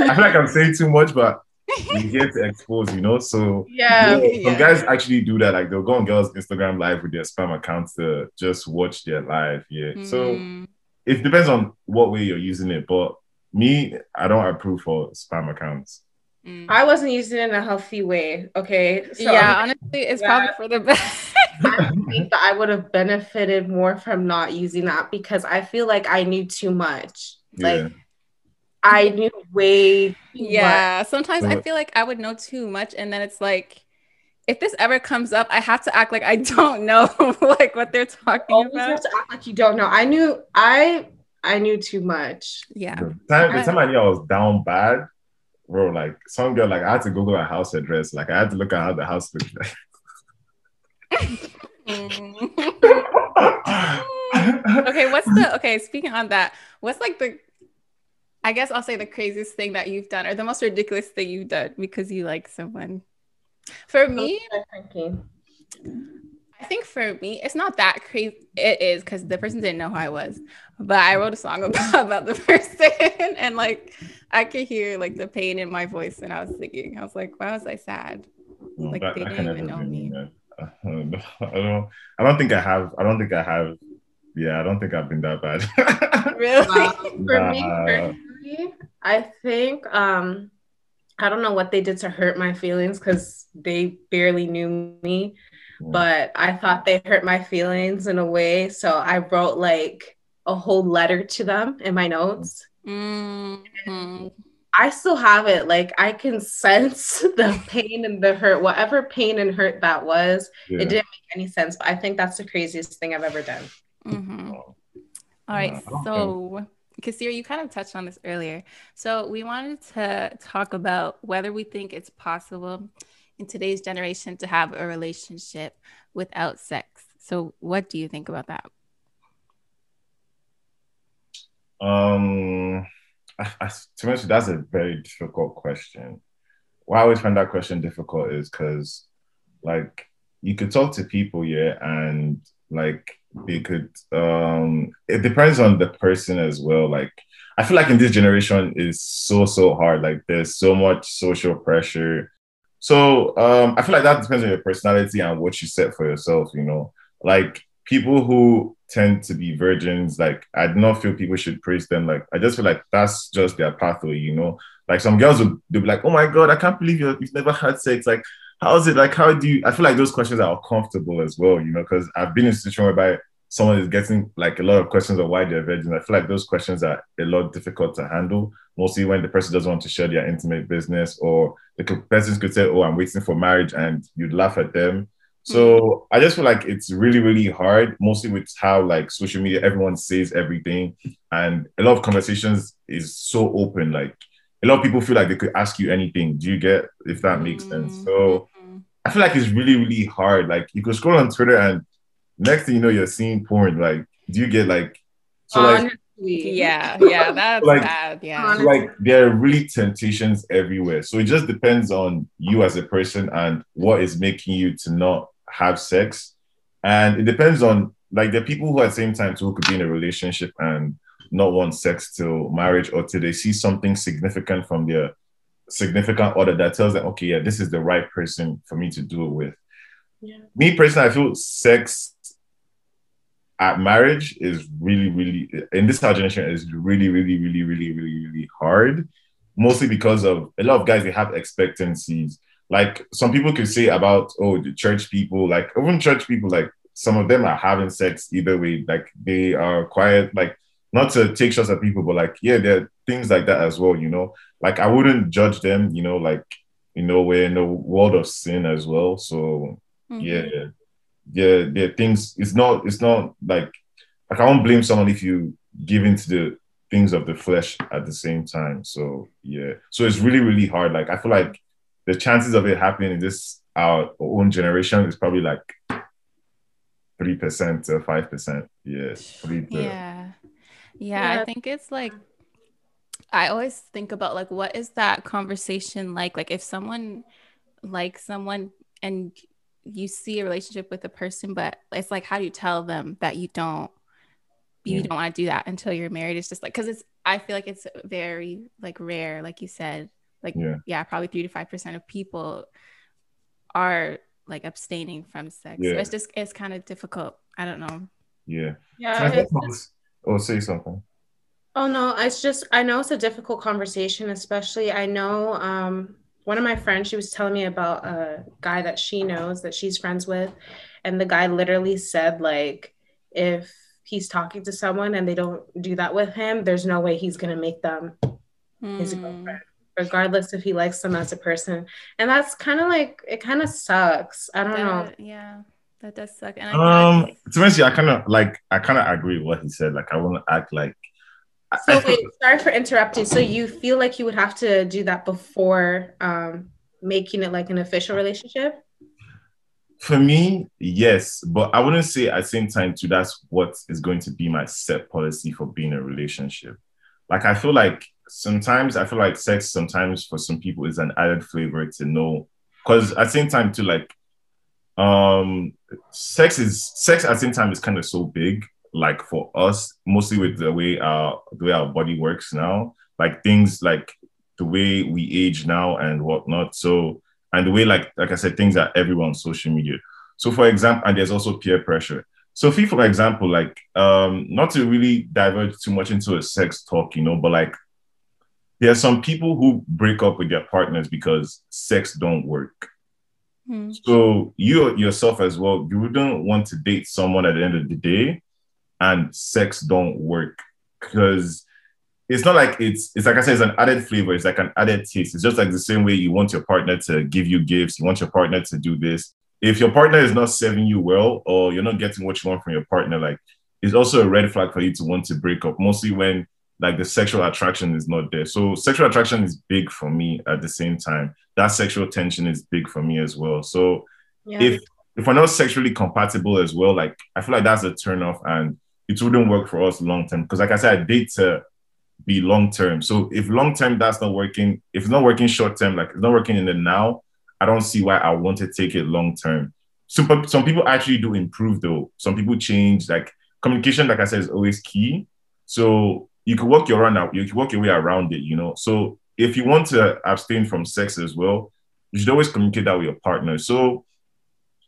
I feel like I'm saying too much, but we're here to expose, you know. So yeah, you know, some guys actually do that. Like they'll go on girls' Instagram live with their spam accounts to just watch their live. Yeah. Mm. So it depends on what way you're using it. But me, I don't approve for spam accounts. Mm. I wasn't using it in a healthy way. Okay. So, yeah, honestly, it's yeah. probably for the best. I think that I would have benefited more from not using that because I feel like I knew too much. Like yeah. I knew way Yeah. Much. Sometimes I feel like I would know too much, and then it's like if this ever comes up, I have to act like I don't know like what they're talking Always about. have to act like you don't know. I knew I I knew too much. Yeah. The time, the time I knew I was down bad, bro, like some girl, like I had to Google a house address. Like I had to look at how the house looked like. Mm. okay, what's the okay, speaking on that, what's like the I guess I'll say the craziest thing that you've done or the most ridiculous thing you've done because you like someone. For me, I think for me, it's not that crazy. It is because the person didn't know who I was, but I wrote a song about, about the person and like I could hear like the pain in my voice and I was thinking, I was like, why was I sad? Like they didn't even know me. I don't, I don't think I have. I don't think I have. Yeah, I don't think I've been that bad. really? for nah. Me, I think um I don't know what they did to hurt my feelings because they barely knew me, but I thought they hurt my feelings in a way. So I wrote like a whole letter to them in my notes. Mm-hmm. I still have it. Like I can sense the pain and the hurt, whatever pain and hurt that was. Yeah. It didn't make any sense, but I think that's the craziest thing I've ever done. Mm-hmm. All right. So Kasiri, you kind of touched on this earlier. So we wanted to talk about whether we think it's possible in today's generation to have a relationship without sex. So what do you think about that? Um, I, I, to honest, that's a very difficult question. Why I always find that question difficult is because, like, you could talk to people, yeah, and like they could um it depends on the person as well. Like i feel like in this generation is so so hard. Like there's so much social pressure. So um i feel like that depends on your personality and what you set for yourself you know? Like people who tend to be virgins like i do not feel people should praise them. Like i just feel like that's just their pathway you know? Like some girls would be like oh my god i can't believe you've never had sex. Like how is it like how do you i feel like those questions are uncomfortable as well you know because i've been in a situation whereby someone is getting like a lot of questions of why they're virgin i feel like those questions are a lot difficult to handle mostly when the person doesn't want to share their intimate business or the person could say oh i'm waiting for marriage and you'd laugh at them so mm. I just feel like it's really, really hard, mostly with how like social media, everyone says everything, and a lot of conversations is so open. Like a lot of people feel like they could ask you anything. Do you get if that makes sense? Mm-hmm. So I feel like it's really, really hard. Like you could scroll on Twitter and next thing you know, you're seeing porn. Like, do you get like so like Yeah, yeah, that's Like- bad. Yeah. Honestly. like there are really temptations everywhere. So it just depends on you as a person and what is making you to not have sex. And it depends on like the people who at the same time too could be in a relationship and not want sex till marriage or till they see something significant from their significant other that tells them, okay, yeah, this is the right person for me to do it with. Yeah. Me personally, I feel sex at marriage is really, really in this our generation is really, really, really, really, really, really hard. Mostly because of a lot of guys they have expectancies. Like some people could say about oh the church people, like even church people, like some of them are having sex either way. Like they are quiet, like not to take shots at people, but like yeah, there are things like that as well. You know, like I wouldn't judge them. You know, like you know we're in a world of sin as well. So Mhm. yeah yeah there are things it's not it's not like i won't blame someone if you give into the things of the flesh at the same time so yeah so it's really really hard like i feel like the chances of it happening in this our own generation is probably like 3% to 5% yeah three to, Yeah. Yeah. Yeah. I think it's like I always think about like what is that conversation like? Like if someone likes someone and you see a relationship with a person, but it's like how do you tell them that you don't you Yeah. don't want to do that until you're married? It's just like because it's I feel like it's very like rare, like you said. Like Yeah. yeah, probably three to five percent of people are like abstaining from sex. So it's just it's kind of difficult. I don't know. yeah Yeah. It's- oh say something Oh no, it's just I know it's a difficult conversation, especially I know um one of my friends she was telling me about a guy that she knows that she's friends with and the guy literally said like if he's talking to someone and they don't do that with him, there's no way he's going to make them his Hmm. girlfriend regardless if he likes them as a person. And that's kind of like it kind of sucks. I don't know. Yeah, that does suck. And I um to be honest, I kind of like i kind of agree with what he said like i want to act like So I wait, sorry for interrupting. So you feel like you would have to do that before um, making it like an official relationship? For me, yes, but I wouldn't say at the same time too. That's what is going to be my set policy for being a relationship. Like I feel like sometimes I feel like sex sometimes for some people is an added flavor to know because at the same time too like um sex is sex at the same time is kind of so big like for us mostly with the way our the way our body works now like things like the way we age now and whatnot so and the way like like I said, things are everywhere on social media. So for example, and there's also peer pressure. So fee, for example, like um, not to really diverge too much into a sex talk, you know, but like there are some people who break up with their partners because sex don't work. Hmm. So you yourself as well, you wouldn't want to date someone at the end of the day and sex don't work because it's not like it's it's like I said, it's an added flavor, it's like an added taste. It's just like the same way you want your partner to give you gifts, you want your partner to do this. If your partner is not serving you well or you're not getting what you want from your partner, like it's also a red flag for you to want to break up, mostly when like the sexual attraction is not there. So sexual attraction is big for me at the same time. That sexual tension is big for me as well. So Yeah. if if we're not sexually compatible as well, like I feel like that's a turn off and it wouldn't work for us long term. Because like I said, I date to be long term. So if long term that's not working, if it's not working short term, like it's not working in the now, I don't see why I want to take it long term. Some some people actually do improve though. Some people change. Like communication, like I said, is always key. So you can work your run out, you can work your way around it, you know. So if you want to abstain from sex as well, you should always communicate that with your partner. So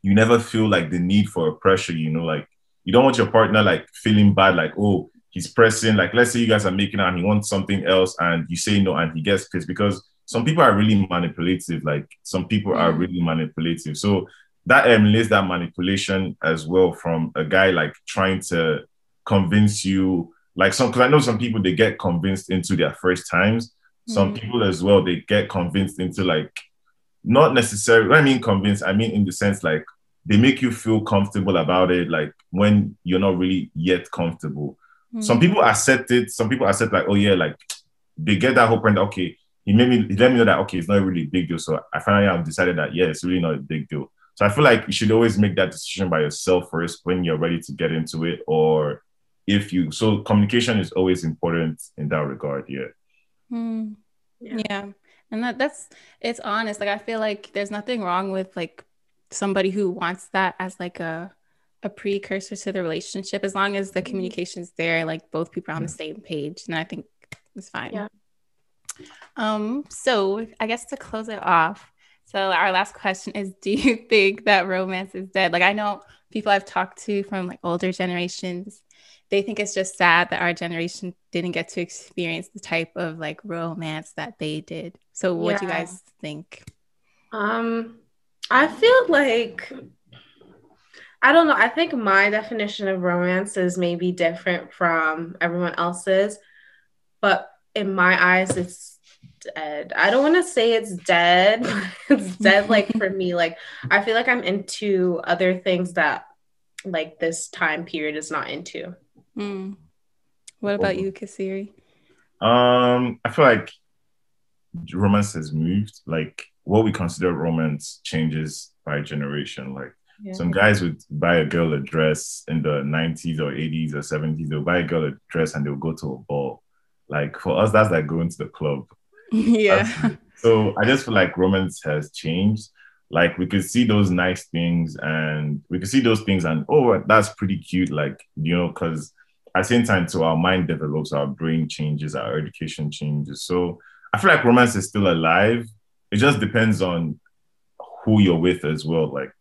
you never feel like the need for a pressure, you know, like you don't want your partner like feeling bad, like, oh, he's pressing. Like, let's say you guys are making out and he wants something else and you say no and he gets pissed because some people are really manipulative. Like some people are Mm. really manipulative. So that emulates that manipulation as well from a guy like trying to convince you. Like some, because I know some people they get convinced into their first times. Some Mhm. people as well they get convinced into like not necessarily. When I mean convinced, I mean in the sense like they make you feel comfortable about it. Like when you're not really yet comfortable. Hmm. Some people accept it. Some people accept like, oh yeah, like they get that whole point. Okay, he he made me he let me know that okay, it's not really a big deal. So I finally have decided that yeah, it's really not a big deal. So I feel like you should always make that decision by yourself first when you're ready to get into it, or if you so communication is always important in that regard. Yeah. Mm. yeah. yeah. And that that's it's honest. Like I feel like there's nothing wrong with like somebody who wants that as like a a precursor to the relationship as long as the mm-hmm. communication's there like both people are on the same page and i think it's fine yeah um so i guess to close it off so our last question is do you think that romance is dead like i know people i've talked to from like older generations they think it's just sad that our generation didn't get to experience the type of like romance that they did. So what yeah. do you guys think? Um I feel like I don't know. I think my definition of romance is maybe different from everyone else's, but in my eyes it's dead. I don't want to say it's dead. it's dead like for me like I feel like I'm into other things that like this time period is not into. Mm. What about you, Kasiri? Um, I feel like romance has moved. Like what we consider romance changes by generation. Like yeah. some guys would buy a girl a dress in the 90s or 80s or 70s. They'll buy a girl a dress and they'll go to a ball. Like for us, that's like going to the club. yeah. That's, so I just feel like romance has changed. Like we could see those nice things and we could see those things and oh, that's pretty cute. Like, you know, because at the same time, so our mind develops, our brain changes, our education changes. So I feel like romance is still alive. It just depends on who you're with as well. Like,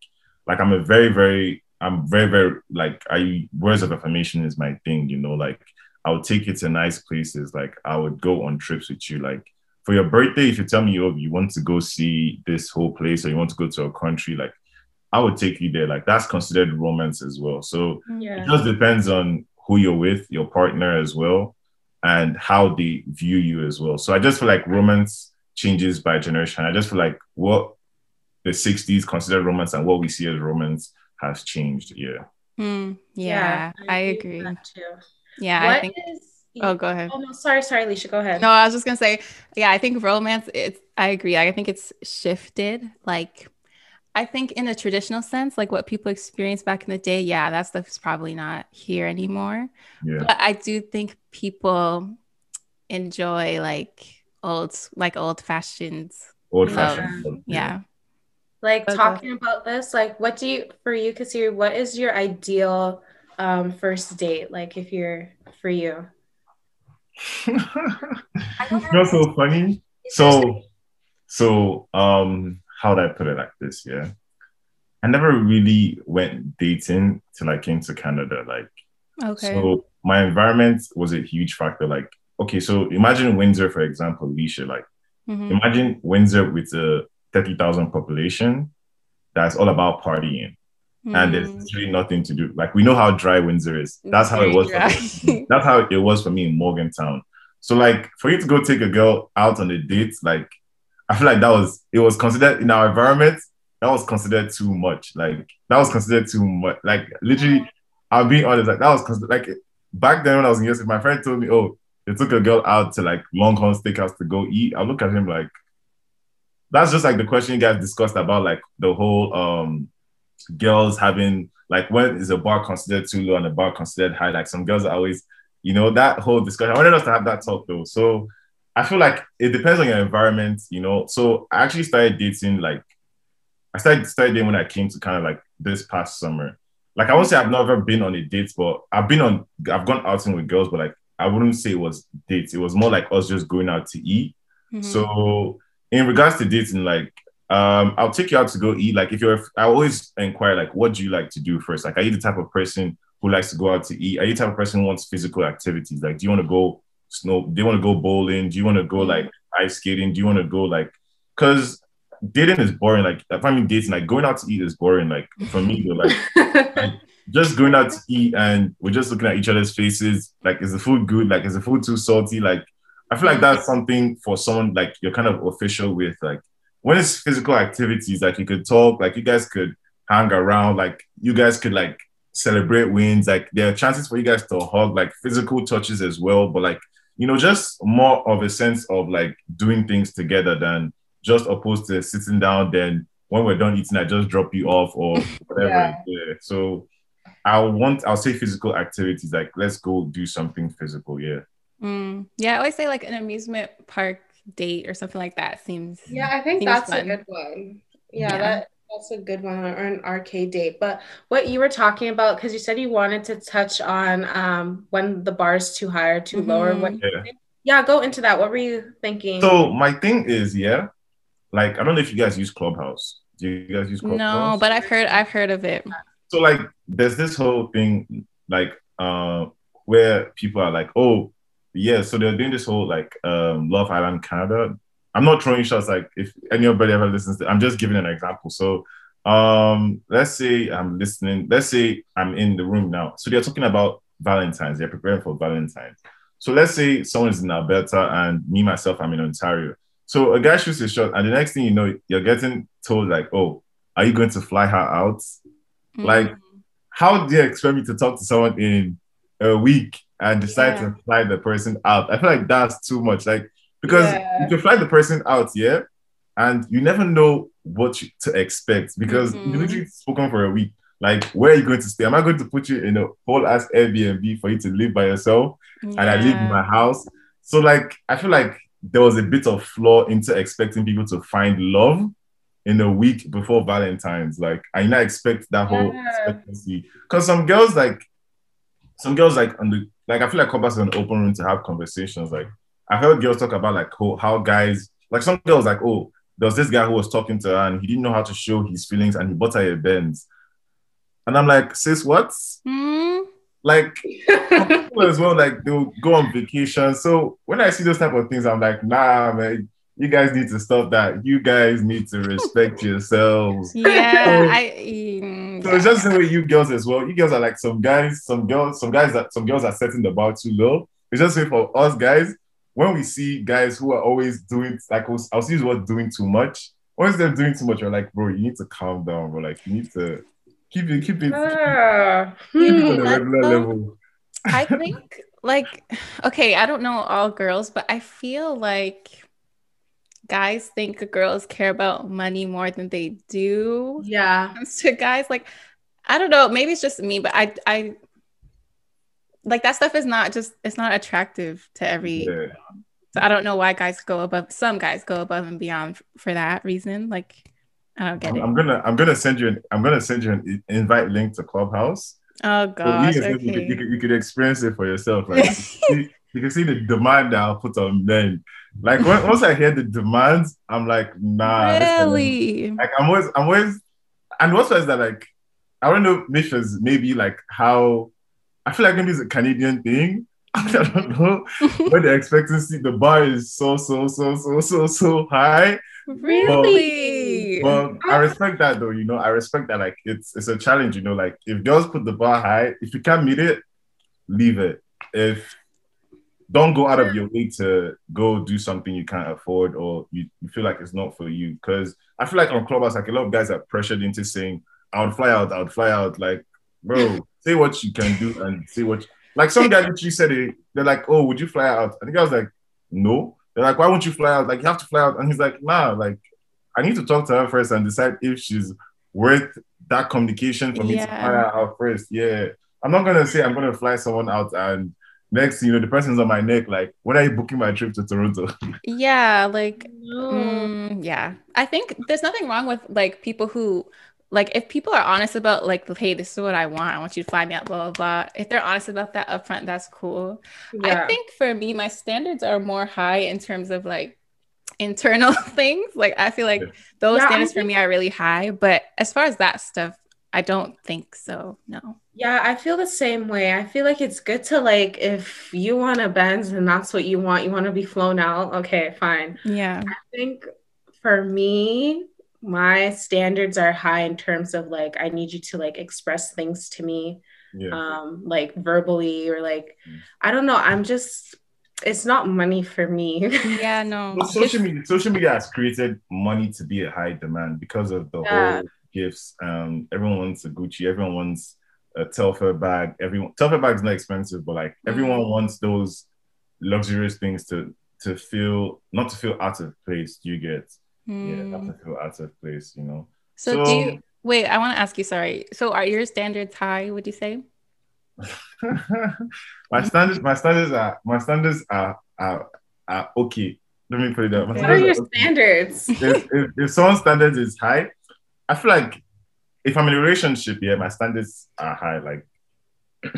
like I'm a very, very, I'm very, very like I words of affirmation is my thing. You know, like I would take you to nice places. Like I would go on trips with you. Like for your birthday, if you tell me you, you want to go see this whole place or you want to go to a country, like I would take you there. Like that's considered romance as well. So yeah. it just depends on who you're with, your partner as well, and how they view you as well. So I just feel like romance changes by generation. I just feel like what the 60s considered romance and what we see as romance has changed. Yeah. Mm, yeah, yeah, I, agree. Too. Yeah, what I think. Is, oh, go ahead. Oh no, sorry, sorry, Alicia. Go ahead. No, I was just gonna say, yeah, I think romance. It's. I agree. I think it's shifted. Like I think in a traditional sense, like what people experienced back in the day, yeah, that stuff is probably not here anymore. Yeah. But I do think people enjoy like old, like old fashions. Old fashioned. yeah. Like talking about this, like what do you for you, Kasiri, what is your ideal um first date? Like if you're for you? know so funny? So so um how would I put it like this? Yeah. I never really went dating till I came to Canada. Like, okay. So my environment was a huge factor. Like, okay, so imagine Windsor, for example, Alicia. Like, mm-hmm. imagine Windsor with a 30,000 population that's all about partying. Mm-hmm. And there's mm. really nothing to do. Like, we know how dry Windsor is. That's how it was. that's how it was for me in Morgantown. So, like, for you to go take a girl out on a date, like, I feel like that was it was considered in our environment. That was considered too much. Like that was considered too much. Like literally, I'll be honest. Like that was considered like back then when I was in US, my friend told me, "Oh, they took a girl out to like Longhorn Steakhouse to go eat." I look at him like, that's just like the question you guys discussed about like the whole um girls having like when is a bar considered too low and a bar considered high? Like some girls are always, you know, that whole discussion. I wanted us to have that talk though. So I feel like it depends on your environment, you know. So I actually started dating like I started started dating when I came to kind of like this past summer. Like I won't say I've never been on a date, but I've been on I've gone outing with girls, but like I wouldn't say it was dates. It was more like us just going out to eat. Mm-hmm. So in regards to dating, like um, I'll take you out to go eat. Like if you're, I always inquire like, what do you like to do first? Like, are you the type of person who likes to go out to eat? Are you the type of person who wants physical activities? Like, do you want to go snow? Do you want to go bowling? Do you want to go mm. like ice skating? Do you want to go like? Because dating is boring. Like if I'm dating, like going out to eat is boring. Like for me, like, like just going out to eat and we're just looking at each other's faces. Like, is the food good? Like, is the food too salty? Like, I feel like that's something for someone like you're kind of official with. Like, when it's physical activities, like you could talk, like you guys could hang around, like you guys could like celebrate wins. Like there are chances for you guys to hug, like physical touches as well. But like you know, just more of a sense of like doing things together than just opposed to sitting down. Then when we're done eating, I just drop you off or whatever. yeah. yeah. So I want, I'll say physical activities like let's go do something physical. Yeah. Mm. Yeah, I always say like an amusement park date or something like that seems. Yeah, I think that's fun. a good one. Yeah, yeah, that that's a good one or an arcade date. But what you were talking about, because you said you wanted to touch on um, when the bar is too high or too mm-hmm. low, or what? Yeah. yeah, go into that. What were you thinking? So my thing is, yeah, like I don't know if you guys use Clubhouse. Do you guys use Clubhouse? No, but I've heard I've heard of it. So like, there's this whole thing like uh, where people are like, oh, yeah, so they're doing this whole like um, Love Island Canada I'm not throwing shots like if anybody ever listens to I'm just giving an example. So um let's say I'm listening, let's say I'm in the room now. So they're talking about Valentine's, they're preparing for Valentine's. So let's say someone's in Alberta and me myself, I'm in Ontario. So a guy shoots a shot, and the next thing you know, you're getting told like, "Oh, are you going to fly her out?" Mm-hmm. Like, how do you expect me to talk to someone in a week and decide yeah. to fly the person out? I feel like that's too much. Like, because yeah. you can fly the person out, yeah, and you never know what you, to expect because mm-hmm. you literally spoken for a week. Like, where are you going to stay? Am I going to put you in a whole ass Airbnb for you to live by yourself? Yeah. And I live in my house. So, like, I feel like there was a bit of flaw into expecting people to find love in a week before Valentine's. Like, I not expect that whole expectancy. Because some girls, like, some girls, like, on the, like, I feel like Compass is an open room to have conversations. Like, I heard girls talk about like how, how guys like some girls like oh there was this guy who was talking to her and he didn't know how to show his feelings and he bought her a Benz. And I'm like, sis, what? Mm. Like as well, like they'll go on vacation. So when I see those type of things, I'm like, nah, man, you guys need to stop that. You guys need to respect yourselves. Yeah, so, I. Mm, so it's just the way you girls as well. You girls are like some guys, some girls, some guys that some girls are setting the bar too low. It's just way for us guys when we see guys who are always doing like I'll see what doing too much. Once they're doing too much, you're like, bro, you need to calm down, bro. Like you need to keep it, keep it, uh, keep it on a regular level. I think like okay, I don't know all girls, but I feel like guys think girls care about money more than they do. Yeah. To guys, like I don't know, maybe it's just me, but I I like that stuff is not just it's not attractive to every yeah. so i don't know why guys go above some guys go above and beyond for that reason like i don't get it i'm gonna i'm gonna send you an i'm gonna send you an invite link to clubhouse oh god okay. you, could, you, could, you could experience it for yourself right you, can see, you can see the demand that i'll put on men like when, once i hear the demands i'm like nah really like i'm always i'm always and also is that like i don't know missions maybe like how I feel like maybe it's a Canadian thing. I don't know. when the expectancy, the bar is so, so, so, so, so, so high. Really? But, but I respect that though, you know. I respect that like it's it's a challenge, you know. Like if girls put the bar high, if you can't meet it, leave it. If don't go out of your way to go do something you can't afford or you, you feel like it's not for you. Because I feel like on Clubhouse, like a lot of guys are pressured into saying, I would fly out, I would fly out. Like, bro, say what you can do and say what. You, like some guy literally said it. They're like, "Oh, would you fly out?" I think I was like, "No." They're like, "Why won't you fly out?" Like you have to fly out, and he's like, "Nah, like I need to talk to her first and decide if she's worth that communication for me yeah. to fly out first. Yeah, I'm not gonna say I'm gonna fly someone out and next, you know, the person's on my neck. Like, when are you booking my trip to Toronto? Yeah, like, mm, yeah. I think there's nothing wrong with like people who like if people are honest about like hey this is what i want i want you to fly me out blah blah blah if they're honest about that upfront that's cool yeah. i think for me my standards are more high in terms of like internal things like i feel like those yeah, standards think- for me are really high but as far as that stuff i don't think so no yeah i feel the same way i feel like it's good to like if you want a benz and that's what you want you want to be flown out okay fine yeah i think for me my standards are high in terms of like I need you to like express things to me yeah. um like verbally or like mm. I don't know I'm just it's not money for me. Yeah, no. But social media social media has created money to be a high demand because of the yeah. whole gifts. Um everyone wants a Gucci, everyone wants a Telfar bag. Everyone bag is not expensive, but like everyone mm. wants those luxurious things to to feel not to feel out of place. You get? Hmm. Yeah, not to feel out of place. You know. So, do you wait? I want to ask you. Sorry. So, are your standards high? Would you say? my standards, my standards are my standards are are, are okay. Let me put it. My What are your okay. standards? if, if, if someone's standards is high, I feel like if I'm in a relationship, yeah, my standards are high. Like,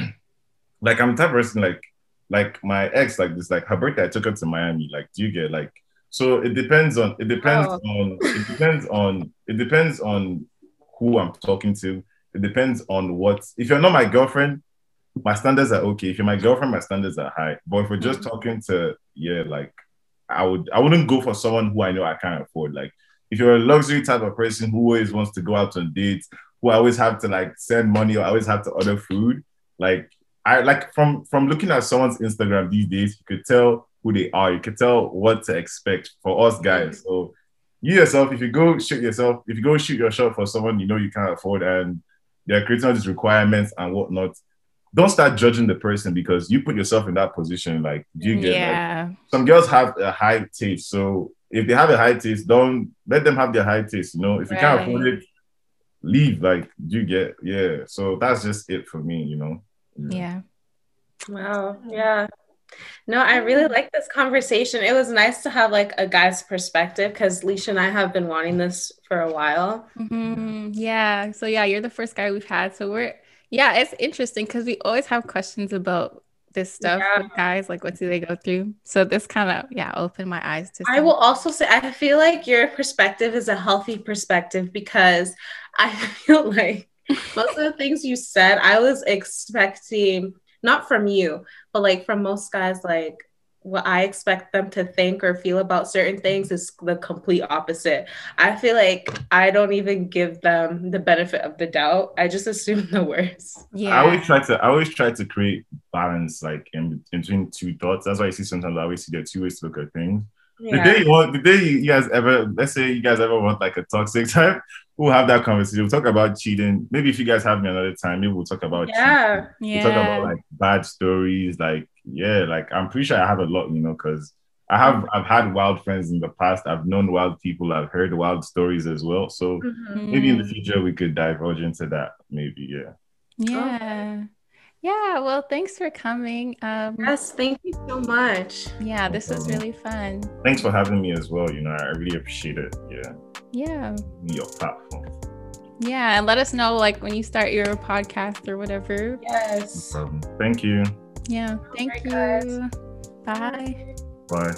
like I'm the type of person like like my ex, like this, like her birthday, I took her to Miami. Like, do you get like so it depends on it depends Oh. on it depends on it depends on who I'm talking to. It depends on what if you're not my girlfriend, my standards are okay. If you're my girlfriend, my standards are high. But if we're just mm. talking to yeah, like I would I wouldn't go for someone who I know I can't afford. Like if you're a luxury type of person who always wants to go out on dates, who always have to like send money or always have to order food, like I like from from looking at someone's Instagram these days, you could tell who they are. You could tell what to expect for us guys. So you yourself, if you go shoot yourself, if you go shoot your shot for someone you know you can't afford and they're creating all these requirements and whatnot, don't start judging the person because you put yourself in that position. Like, do you get like, yeah. some girls have a high taste. So if they have a high taste, don't let them have their high taste. You know, if you can't afford it, leave. Like, do you get? Yeah. So that's just it for me. You know. yeah. Wow. Yeah. No, I really like this conversation. It was nice to have like a guy's perspective because Leisha and I have been wanting this for a while. Mhm. Yeah. So yeah, you're the first guy we've had. So we're yeah, it's interesting because we always have questions about this stuff Yeah. with guys, like what do they go through? So this kind of yeah opened my eyes to. I will also say I feel like your perspective is a healthy perspective because I feel like most of the things you said I was expecting not from you, but like from most guys like what I expect them to think or feel about certain things is the complete opposite. I feel like I don't even give them the benefit of the doubt. I just assume the worst. Yeah. I always try to. I always try to create balance, like in, in between two thoughts. That's why I see sometimes I always see there are two ways to look at things. The day you want, the day you, you guys ever, let's say you guys ever want like a toxic type, we'll have that conversation. We'll talk about cheating. Maybe if you guys have me another time, maybe we'll talk about cheating. Yeah. We talk about like bad stories, like yeah, like I'm pretty sure I have a lot, you know, because I have I've had wild friends in the past. I've known wild people. I've heard wild stories as well. So Mhm. maybe in the Mm. future we could divulge into that. Maybe yeah. Yeah. Yeah. Well, thanks for coming. Um, Yes, thank you so much. yeah, this was really fun. Thanks for having me as well. You know, I really appreciate it. Yeah, Yeah. your platform. Yeah. And let us know like when you start your podcast or whatever. Yes. Um, thank you. Yeah. Thank Alright, guys. you. Bye. Bye.